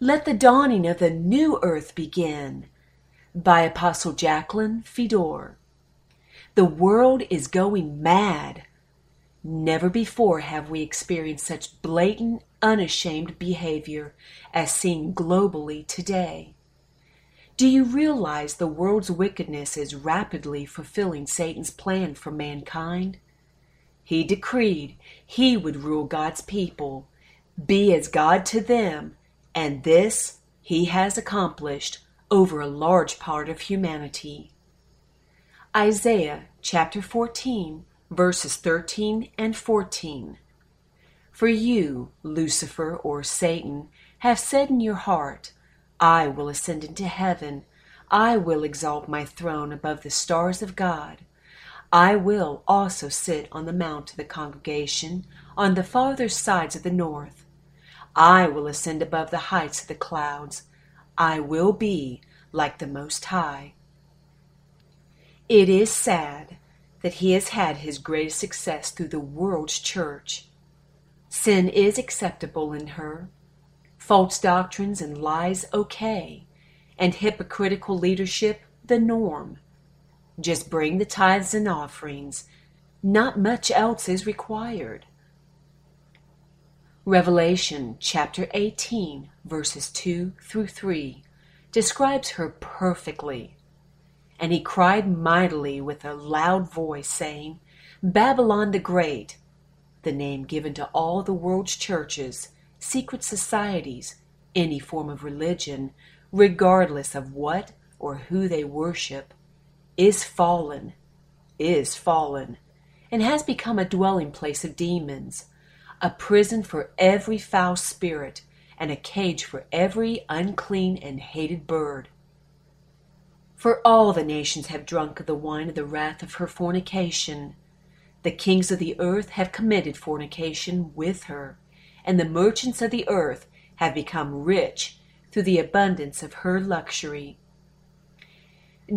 Let the dawning of the new earth begin. By Apostle Jacqueline Fedor. The world is going mad. Never before have we experienced such blatant, unashamed behavior as seen globally today. Do you realize the world's wickedness is rapidly fulfilling Satan's plan for mankind? He decreed he would rule God's people, be as God to them, and this he has accomplished over a large part of humanity. Isaiah chapter 14, verses 13 and 14. For you, Lucifer or Satan, have said in your heart, I will ascend into heaven. I will exalt my throne above the stars of God. I will also sit on the mount of the congregation on the farther sides of the north. I will ascend above the heights of the clouds. I will be like the Most High. It is sad that he has had his greatest success through the world's church. Sin is acceptable in her, false doctrines and lies okay, and hypocritical leadership the norm. Just bring the tithes and offerings. Not much else is required. Revelation chapter 18, verses 2 through 3, describes her perfectly. And he cried mightily with a loud voice, saying, Babylon the Great, the name given to all the world's churches, secret societies, any form of religion, regardless of what or who they worship, is fallen, is fallen, and has become a dwelling place of demons, a prison for every foul spirit, and a cage for every unclean and hated bird. For all the nations have drunk of the wine of the wrath of her fornication. The kings of the earth have committed fornication with her and the merchants of the earth have become rich through the abundance of her luxury.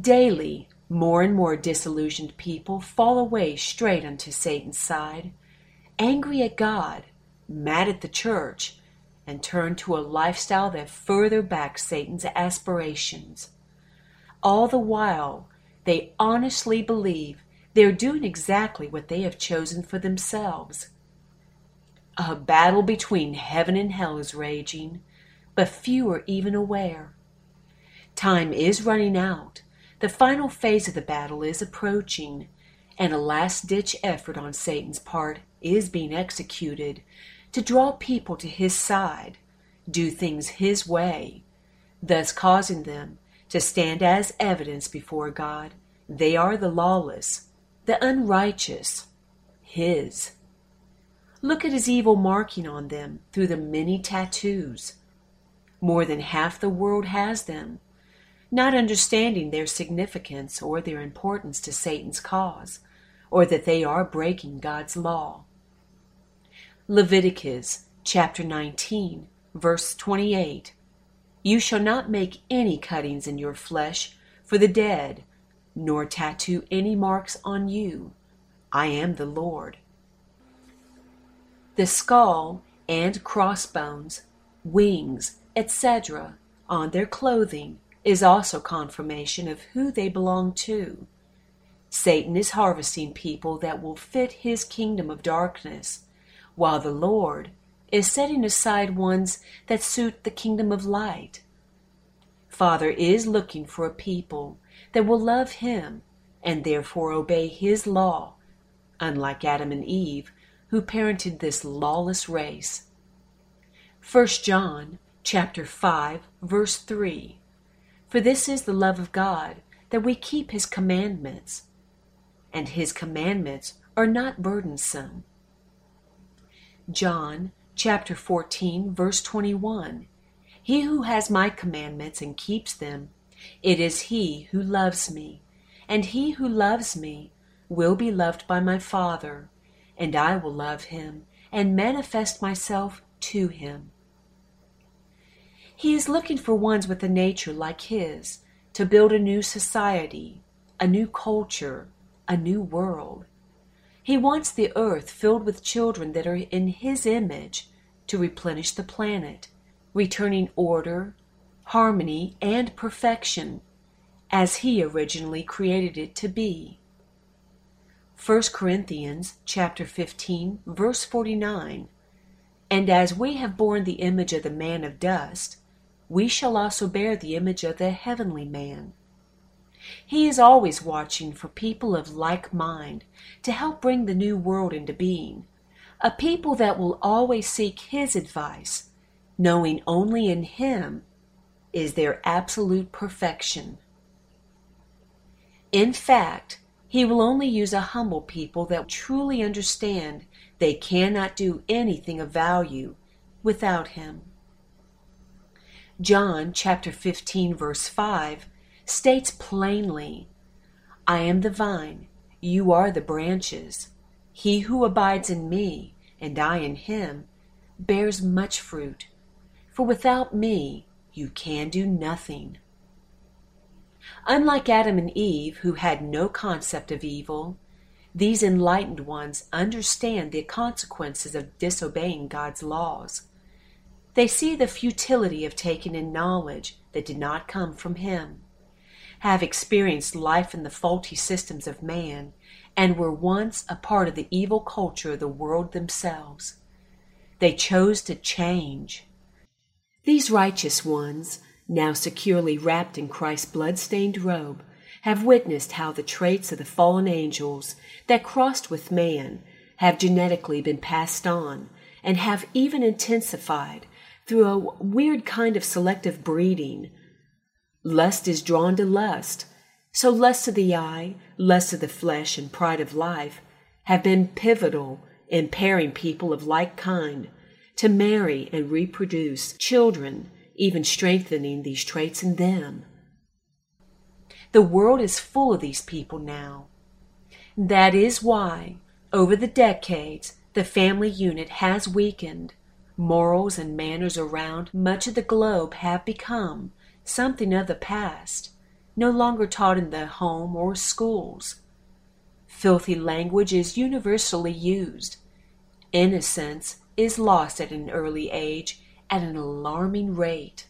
Daily, more and more disillusioned people fall away straight unto Satan's side, angry at God, mad at the church, and turn to a lifestyle that further backs Satan's aspirations. All the while, they honestly believe they're doing exactly what they have chosen for themselves. A battle between heaven and hell is raging, but few are even aware. Time is running out. The final phase of the battle is approaching, and a last ditch effort on Satan's part is being executed to draw people to his side, do things his way, thus causing them to stand as evidence before God. They are the lawless, the unrighteous, his. Look at his evil marking on them through the many tattoos. More than half the world has them, not understanding their significance or their importance to Satan's cause, or that they are breaking God's law. Leviticus chapter 19, verse 28 You shall not make any cuttings in your flesh for the dead, nor tattoo any marks on you. I am the Lord. The skull and crossbones, wings, etc., on their clothing is also confirmation of who they belong to. Satan is harvesting people that will fit his kingdom of darkness, while the Lord is setting aside ones that suit the kingdom of light. Father is looking for a people that will love him and therefore obey his law, unlike Adam and Eve, who parented this lawless race. 1 John chapter 5 verse 3 For this is the love of God that we keep his commandments and his commandments are not burdensome. John chapter 14 verse 21 He who has my commandments and keeps them it is he who loves me and he who loves me will be loved by my Father and I will love him and manifest myself to him. He is looking for ones with a nature like his to build a new society, a new culture, a new world. He wants the earth filled with children that are in his image to replenish the planet, returning order, harmony, and perfection as he originally created it to be. 1 Corinthians chapter 15 verse 49 And as we have borne the image of the man of dust we shall also bear the image of the heavenly man. He is always watching for people of like mind to help bring the new world into being, a people that will always seek his advice, knowing only in him is their absolute perfection. In fact, he will only use a humble people that truly understand they cannot do anything of value without him. John chapter 15 verse 5 states plainly, I am the vine, you are the branches. He who abides in me, and I in him, bears much fruit, for without me you can do nothing. Unlike Adam and Eve, who had no concept of evil, these enlightened ones understand the consequences of disobeying God's laws. They see the futility of taking in knowledge that did not come from Him, have experienced life in the faulty systems of man, and were once a part of the evil culture of the world themselves. They chose to change. These righteous ones, now securely wrapped in Christ's blood-stained robe, have witnessed how the traits of the fallen angels that crossed with man have genetically been passed on and have even intensified through a weird kind of selective breeding. Lust is drawn to lust, so lust of the eye, lust of the flesh, and pride of life have been pivotal in pairing people of like kind to marry and reproduce children, even strengthening these traits in them. The world is full of these people now. That is why, over the decades, the family unit has weakened Morals and manners around much of the globe have become something of the past, no longer taught in the home or schools. Filthy language is universally used. Innocence is lost at an early age at an alarming rate.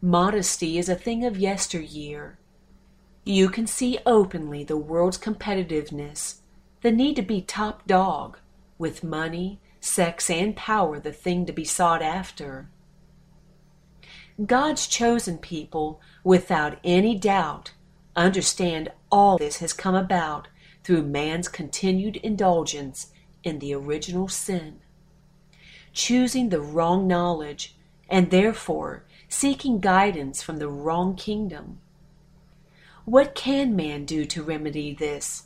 Modesty is a thing of yesteryear. You can see openly the world's competitiveness, the need to be top dog, with money, sex, and power the thing to be sought after. God's chosen people, without any doubt, understand all this has come about through man's continued indulgence in the original sin. Choosing the wrong knowledge and therefore seeking guidance from the wrong kingdom. What can man do to remedy this?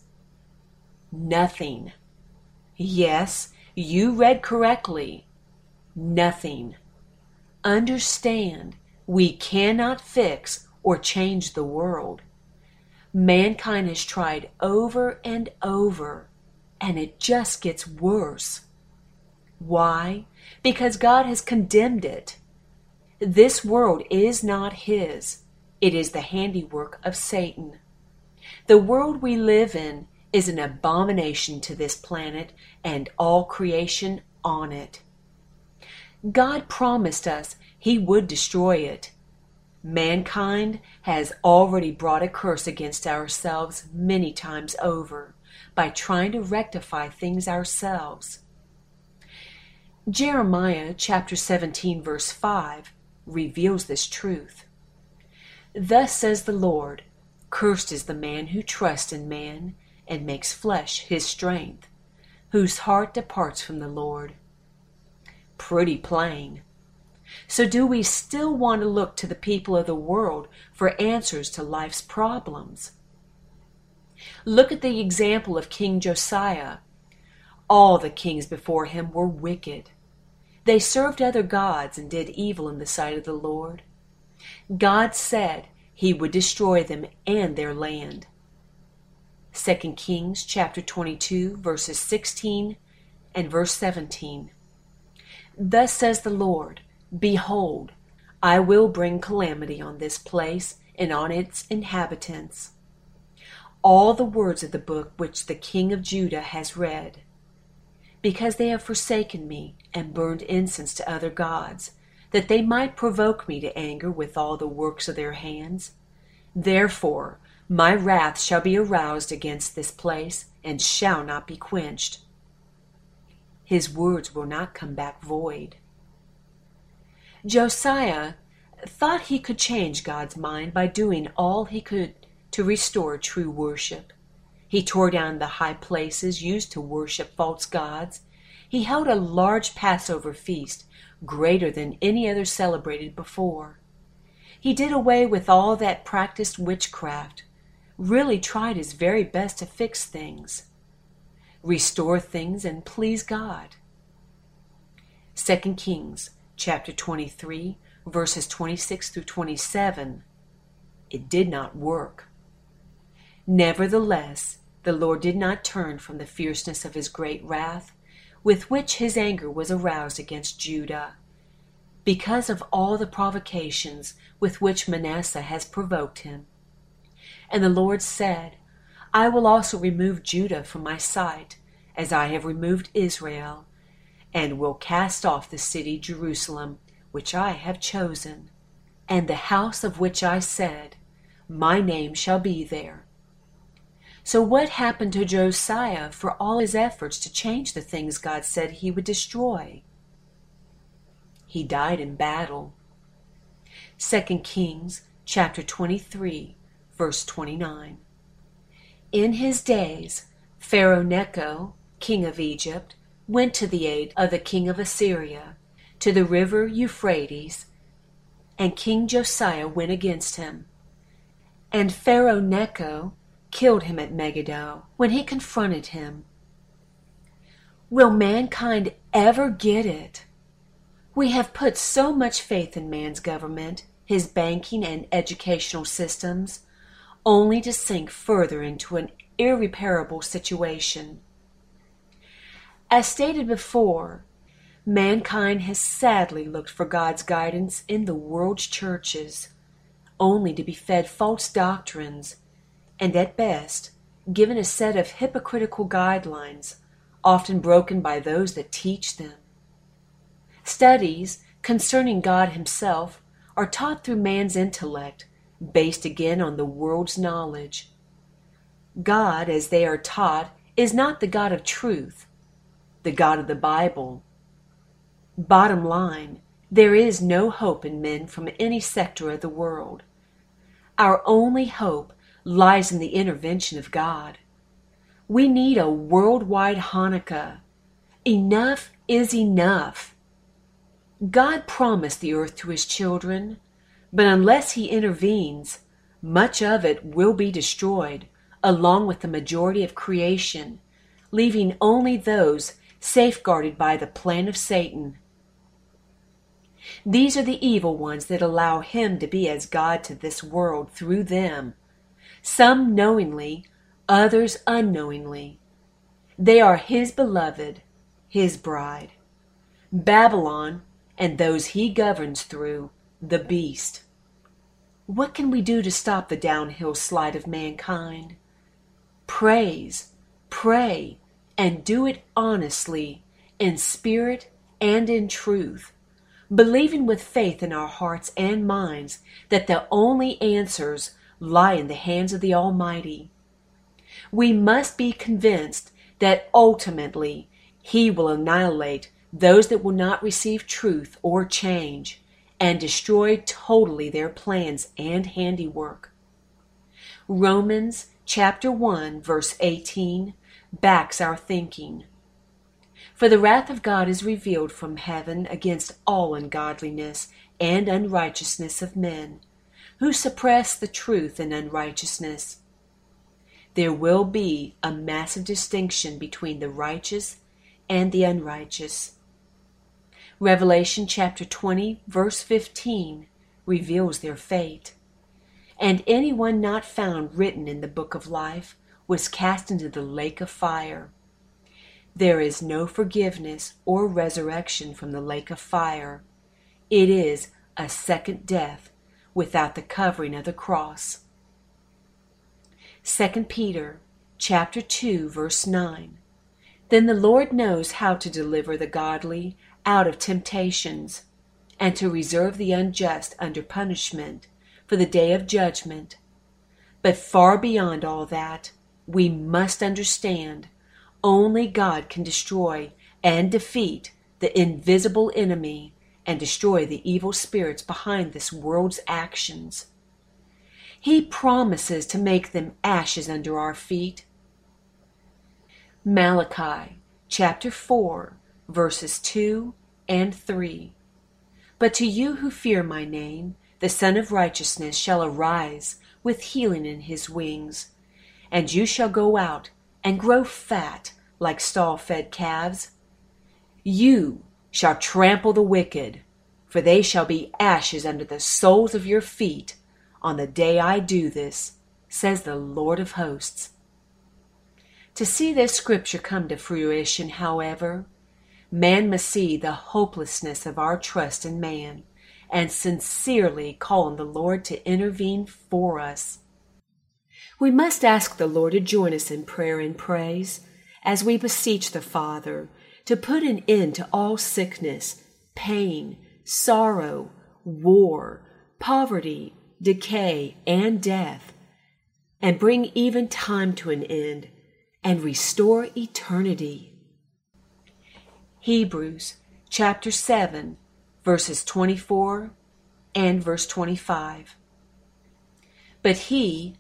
Nothing. Yes, you read correctly. Nothing. Understand, we cannot fix or change the world. Mankind has tried over and over, and it just gets worse. Why? Because God has condemned it. This world is not His, it is the handiwork of Satan. The world we live in is an abomination to this planet and all creation on it. God promised us He would destroy it. Mankind has already brought a curse against ourselves many times over by trying to rectify things ourselves. Jeremiah chapter 17 verse 5 reveals this truth. Thus says the Lord, Cursed is the man who trusts in man and makes flesh his strength, whose heart departs from the Lord. Pretty plain. So, do we still want to look to the people of the world for answers to life's problems? Look at the example of King Josiah. All the kings before him were wicked. They served other gods and did evil in the sight of the Lord. God said he would destroy them and their land. 2 Kings chapter 22 verses 16 and verse 17. Thus says the Lord, Behold, I will bring calamity on this place and on its inhabitants. All the words of the book which the king of Judah has read, because they have forsaken me and burned incense to other gods, that they might provoke me to anger with all the works of their hands. Therefore my wrath shall be aroused against this place, and shall not be quenched. His words will not come back void. Josiah thought he could change God's mind by doing all he could to restore true worship. He tore down the high places used to worship false gods. He held a large Passover feast, greater than any other celebrated before. He did away with all that practiced witchcraft, really tried his very best to fix things, restore things, and please God. 2 Kings chapter 23, verses 26 through 27. It did not work. Nevertheless, the Lord did not turn from the fierceness of his great wrath, with which his anger was aroused against Judah, because of all the provocations with which Manasseh has provoked him. And the Lord said, I will also remove Judah from my sight, as I have removed Israel, and will cast off the city Jerusalem, which I have chosen, and the house of which I said, My name shall be there. So, what happened to Josiah for all his efforts to change the things God said he would destroy? He died in battle. 2 Kings chapter 23 verse 29. In his days, Pharaoh Necho, king of Egypt, went to the aid of the king of Assyria to the river Euphrates, and King Josiah went against him. And Pharaoh Necho killed him at Megiddo when he confronted him. Will mankind ever get it? We have put so much faith in man's government, his banking and educational systems, only to sink further into an irreparable situation. As stated before, mankind has sadly looked for God's guidance in the world's churches, only to be fed false doctrines, and at best, given a set of hypocritical guidelines, often broken by those that teach them. Studies concerning God Himself are taught through man's intellect based again on the world's knowledge. God, as they are taught, is not the God of truth, the God of the Bible. Bottom line, there is no hope in men from any sector of the world. Our only hope lies in the intervention of God. We need a worldwide Hanukkah. Enough is enough. God promised the earth to his children. But unless he intervenes, much of it will be destroyed, along with the majority of creation, leaving only those safeguarded by the plan of Satan. These are the evil ones that allow him to be as God to this world through them, some knowingly, others unknowingly. They are his beloved, his bride. Babylon and those he governs through the beast. What can we do to stop the downhill slide of mankind? Praise, pray, and do it honestly, in spirit and in truth, believing with faith in our hearts and minds that the only answers lie in the hands of the Almighty. We must be convinced that ultimately He will annihilate those that will not receive truth or change and destroy totally their plans and handiwork. Romans chapter 1 verse 18 backs our thinking. For the wrath of God is revealed from heaven against all ungodliness and unrighteousness of men, who suppress the truth in unrighteousness. There will be a massive distinction between the righteous and the unrighteous. Revelation chapter 20, verse 15 reveals their fate. And anyone not found written in the book of life was cast into the lake of fire. There is no forgiveness or resurrection from the lake of fire. It is a second death without the covering of the cross. 2 Peter chapter 2 verse 9 Then the Lord knows how to deliver the godly out of temptations, and to reserve the unjust under punishment for the day of judgment. But far beyond all that, we must understand only God can destroy and defeat the invisible enemy and destroy the evil spirits behind this world's actions. He promises to make them ashes under our feet. Malachi chapter 4, verses 2 and 3. But to you who fear my name, the Sun of Righteousness shall arise with healing in his wings, and you shall go out and grow fat like stall fed calves. You shall trample the wicked, for they shall be ashes under the soles of your feet on the day I do this, says the Lord of hosts. To see this scripture come to fruition, however, Man must see the hopelessness of our trust in man and sincerely call on the Lord to intervene for us. We must ask the Lord to join us in prayer and praise as we beseech the Father to put an end to all sickness, pain, sorrow, war, poverty, decay, and death, and bring even time to an end and restore eternity. Hebrews chapter 7, verses 24 and verse 25. But he,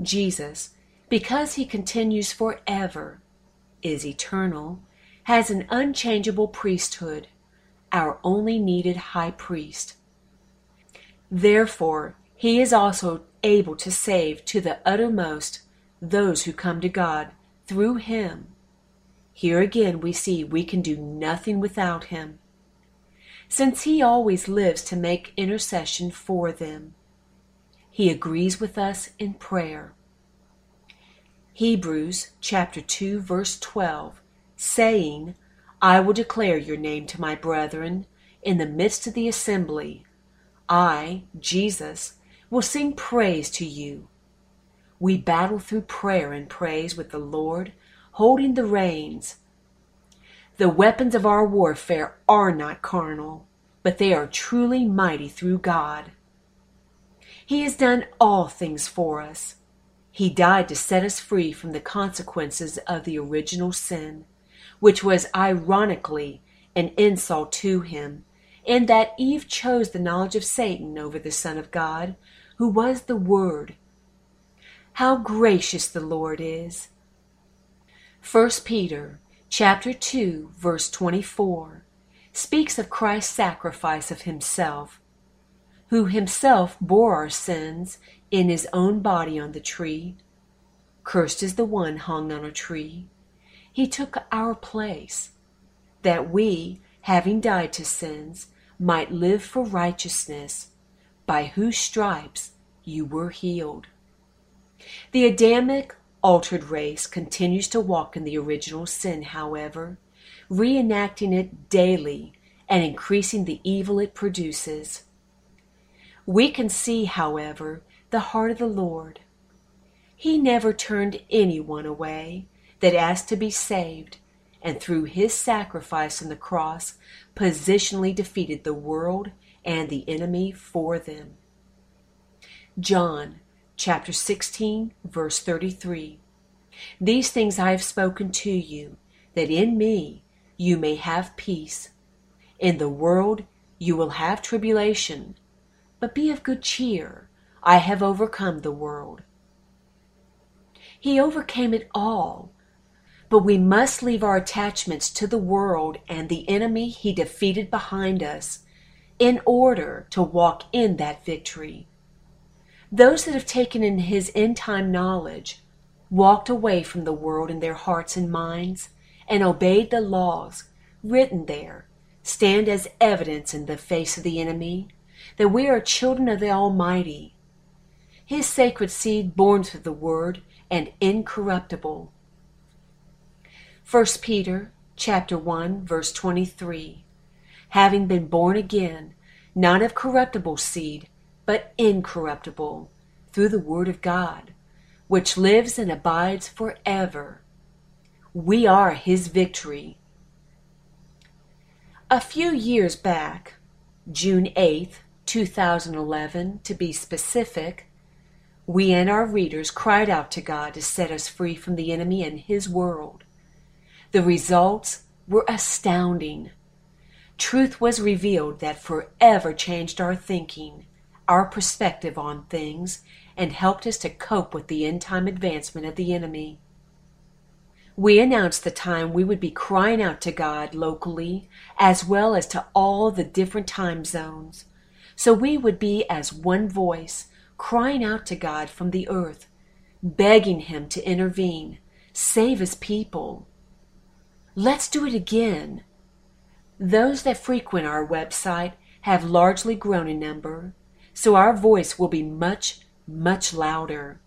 Jesus, because he continues forever, is eternal, has an unchangeable priesthood, our only needed high priest. Therefore, he is also able to save to the uttermost those who come to God through him here again we see we can do nothing without him, since he always lives to make intercession for them. He agrees with us in prayer. Hebrews chapter 2 verse 12 saying, I will declare your name to my brethren in the midst of the assembly. I, Jesus, will sing praise to you. We battle through prayer and praise with the Lord holding the reins. The weapons of our warfare are not carnal, but they are truly mighty through God. He has done all things for us. He died to set us free from the consequences of the original sin, which was ironically an insult to him, in that Eve chose the knowledge of Satan over the Son of God, who was the Word. How gracious the Lord is! 1 Peter chapter 2 verse 24 speaks of Christ's sacrifice of himself, who himself bore our sins in his own body on the tree. Cursed is the one hung on a tree. He took our place, that we, having died to sins, might live for righteousness, by whose stripes you were healed. The Adamic altered race continues to walk in the original sin, however, reenacting it daily and increasing the evil it produces. We can see, however, the heart of the Lord. He never turned anyone away that asked to be saved, and through his sacrifice on the cross, positionally defeated the world and the enemy for them. John chapter 16, verse 33. These things I have spoken to you, that in me you may have peace. In the world you will have tribulation, but be of good cheer. I have overcome the world. He overcame it all, but we must leave our attachments to the world and the enemy he defeated behind us in order to walk in that victory. Those that have taken in his end time knowledge walked away from the world in their hearts and minds and obeyed the laws written there. Stand as evidence in the face of the enemy that we are children of the Almighty, His sacred seed born through the Word and incorruptible. 1 Peter chapter 1 verse 23 having been born again not of corruptible seed but incorruptible, through the Word of God, which lives and abides forever. We are His victory. A few years back, June 8th, 2011, to be specific, we and our readers cried out to God to set us free from the enemy and his world. The results were astounding. Truth was revealed that forever changed our thinking, our perspective on things, and helped us to cope with the end time advancement of the enemy. We announced the time we would be crying out to God locally as well as to all the different time zones. So we would be as one voice crying out to God from the earth, begging Him to intervene, save His people. Let's do it again. Those that frequent our website have largely grown in number, so our voice will be much, much louder.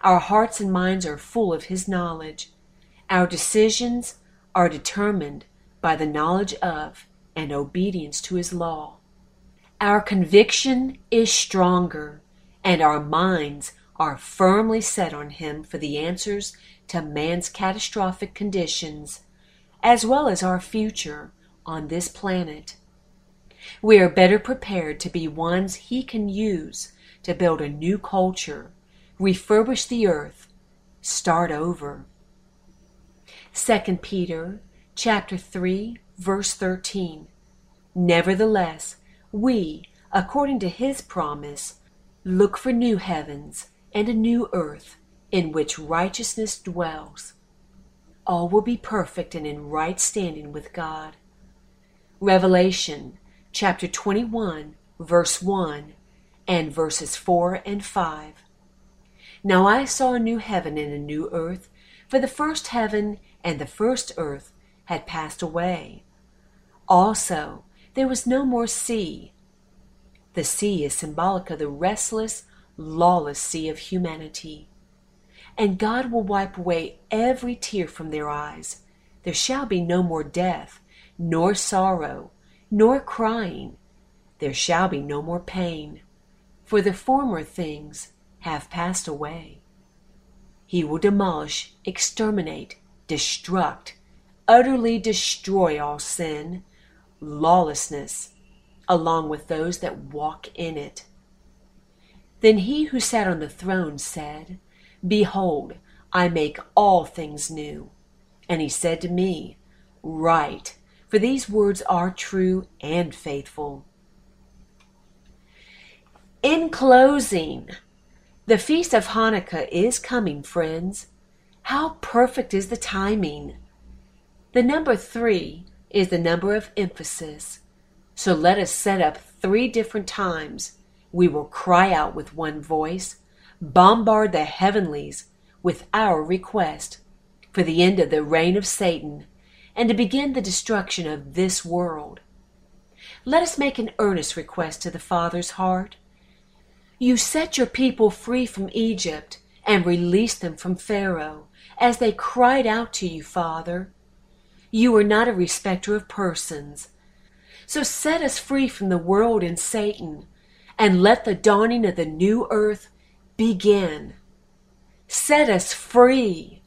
Our hearts and minds are full of His knowledge our decisions are determined by the knowledge of and obedience to His law. Our conviction is stronger, and our minds are firmly set on Him for the answers to man's catastrophic conditions, as well as our future on this planet. We are better prepared to be ones He can use to build a new culture, refurbish the earth, start over. 2 Peter chapter 3 verse 13 Nevertheless we according to his promise look for new heavens and a new earth in which righteousness dwells. All will be perfect and in right standing with God. Revelation chapter 21 verse 1 and verses 4 and 5 Now I saw a new heaven and a new earth for the first heaven and the first earth had passed away. Also, there was no more sea. The sea is symbolic of the restless, lawless sea of humanity. And God will wipe away every tear from their eyes. There shall be no more death, nor sorrow, nor crying. There shall be no more pain, for the former things have passed away. He will demolish, exterminate, destruct, utterly destroy all sin, lawlessness, along with those that walk in it. Then he who sat on the throne said, Behold, I make all things new. And he said to me, Write, for these words are true and faithful. In closing, the Feast of Hanukkah is coming, friends. How perfect is the timing! The number three is the number of emphasis. So let us set up three different times. We will cry out with one voice, bombard the heavenlies with our request for the end of the reign of Satan and to begin the destruction of this world. Let us make an earnest request to the Father's heart. You set your people free from Egypt and released them from Pharaoh as they cried out to you, Father. You are not a respecter of persons. So set us free from the world and Satan, and let the dawning of the new earth begin. Set us free.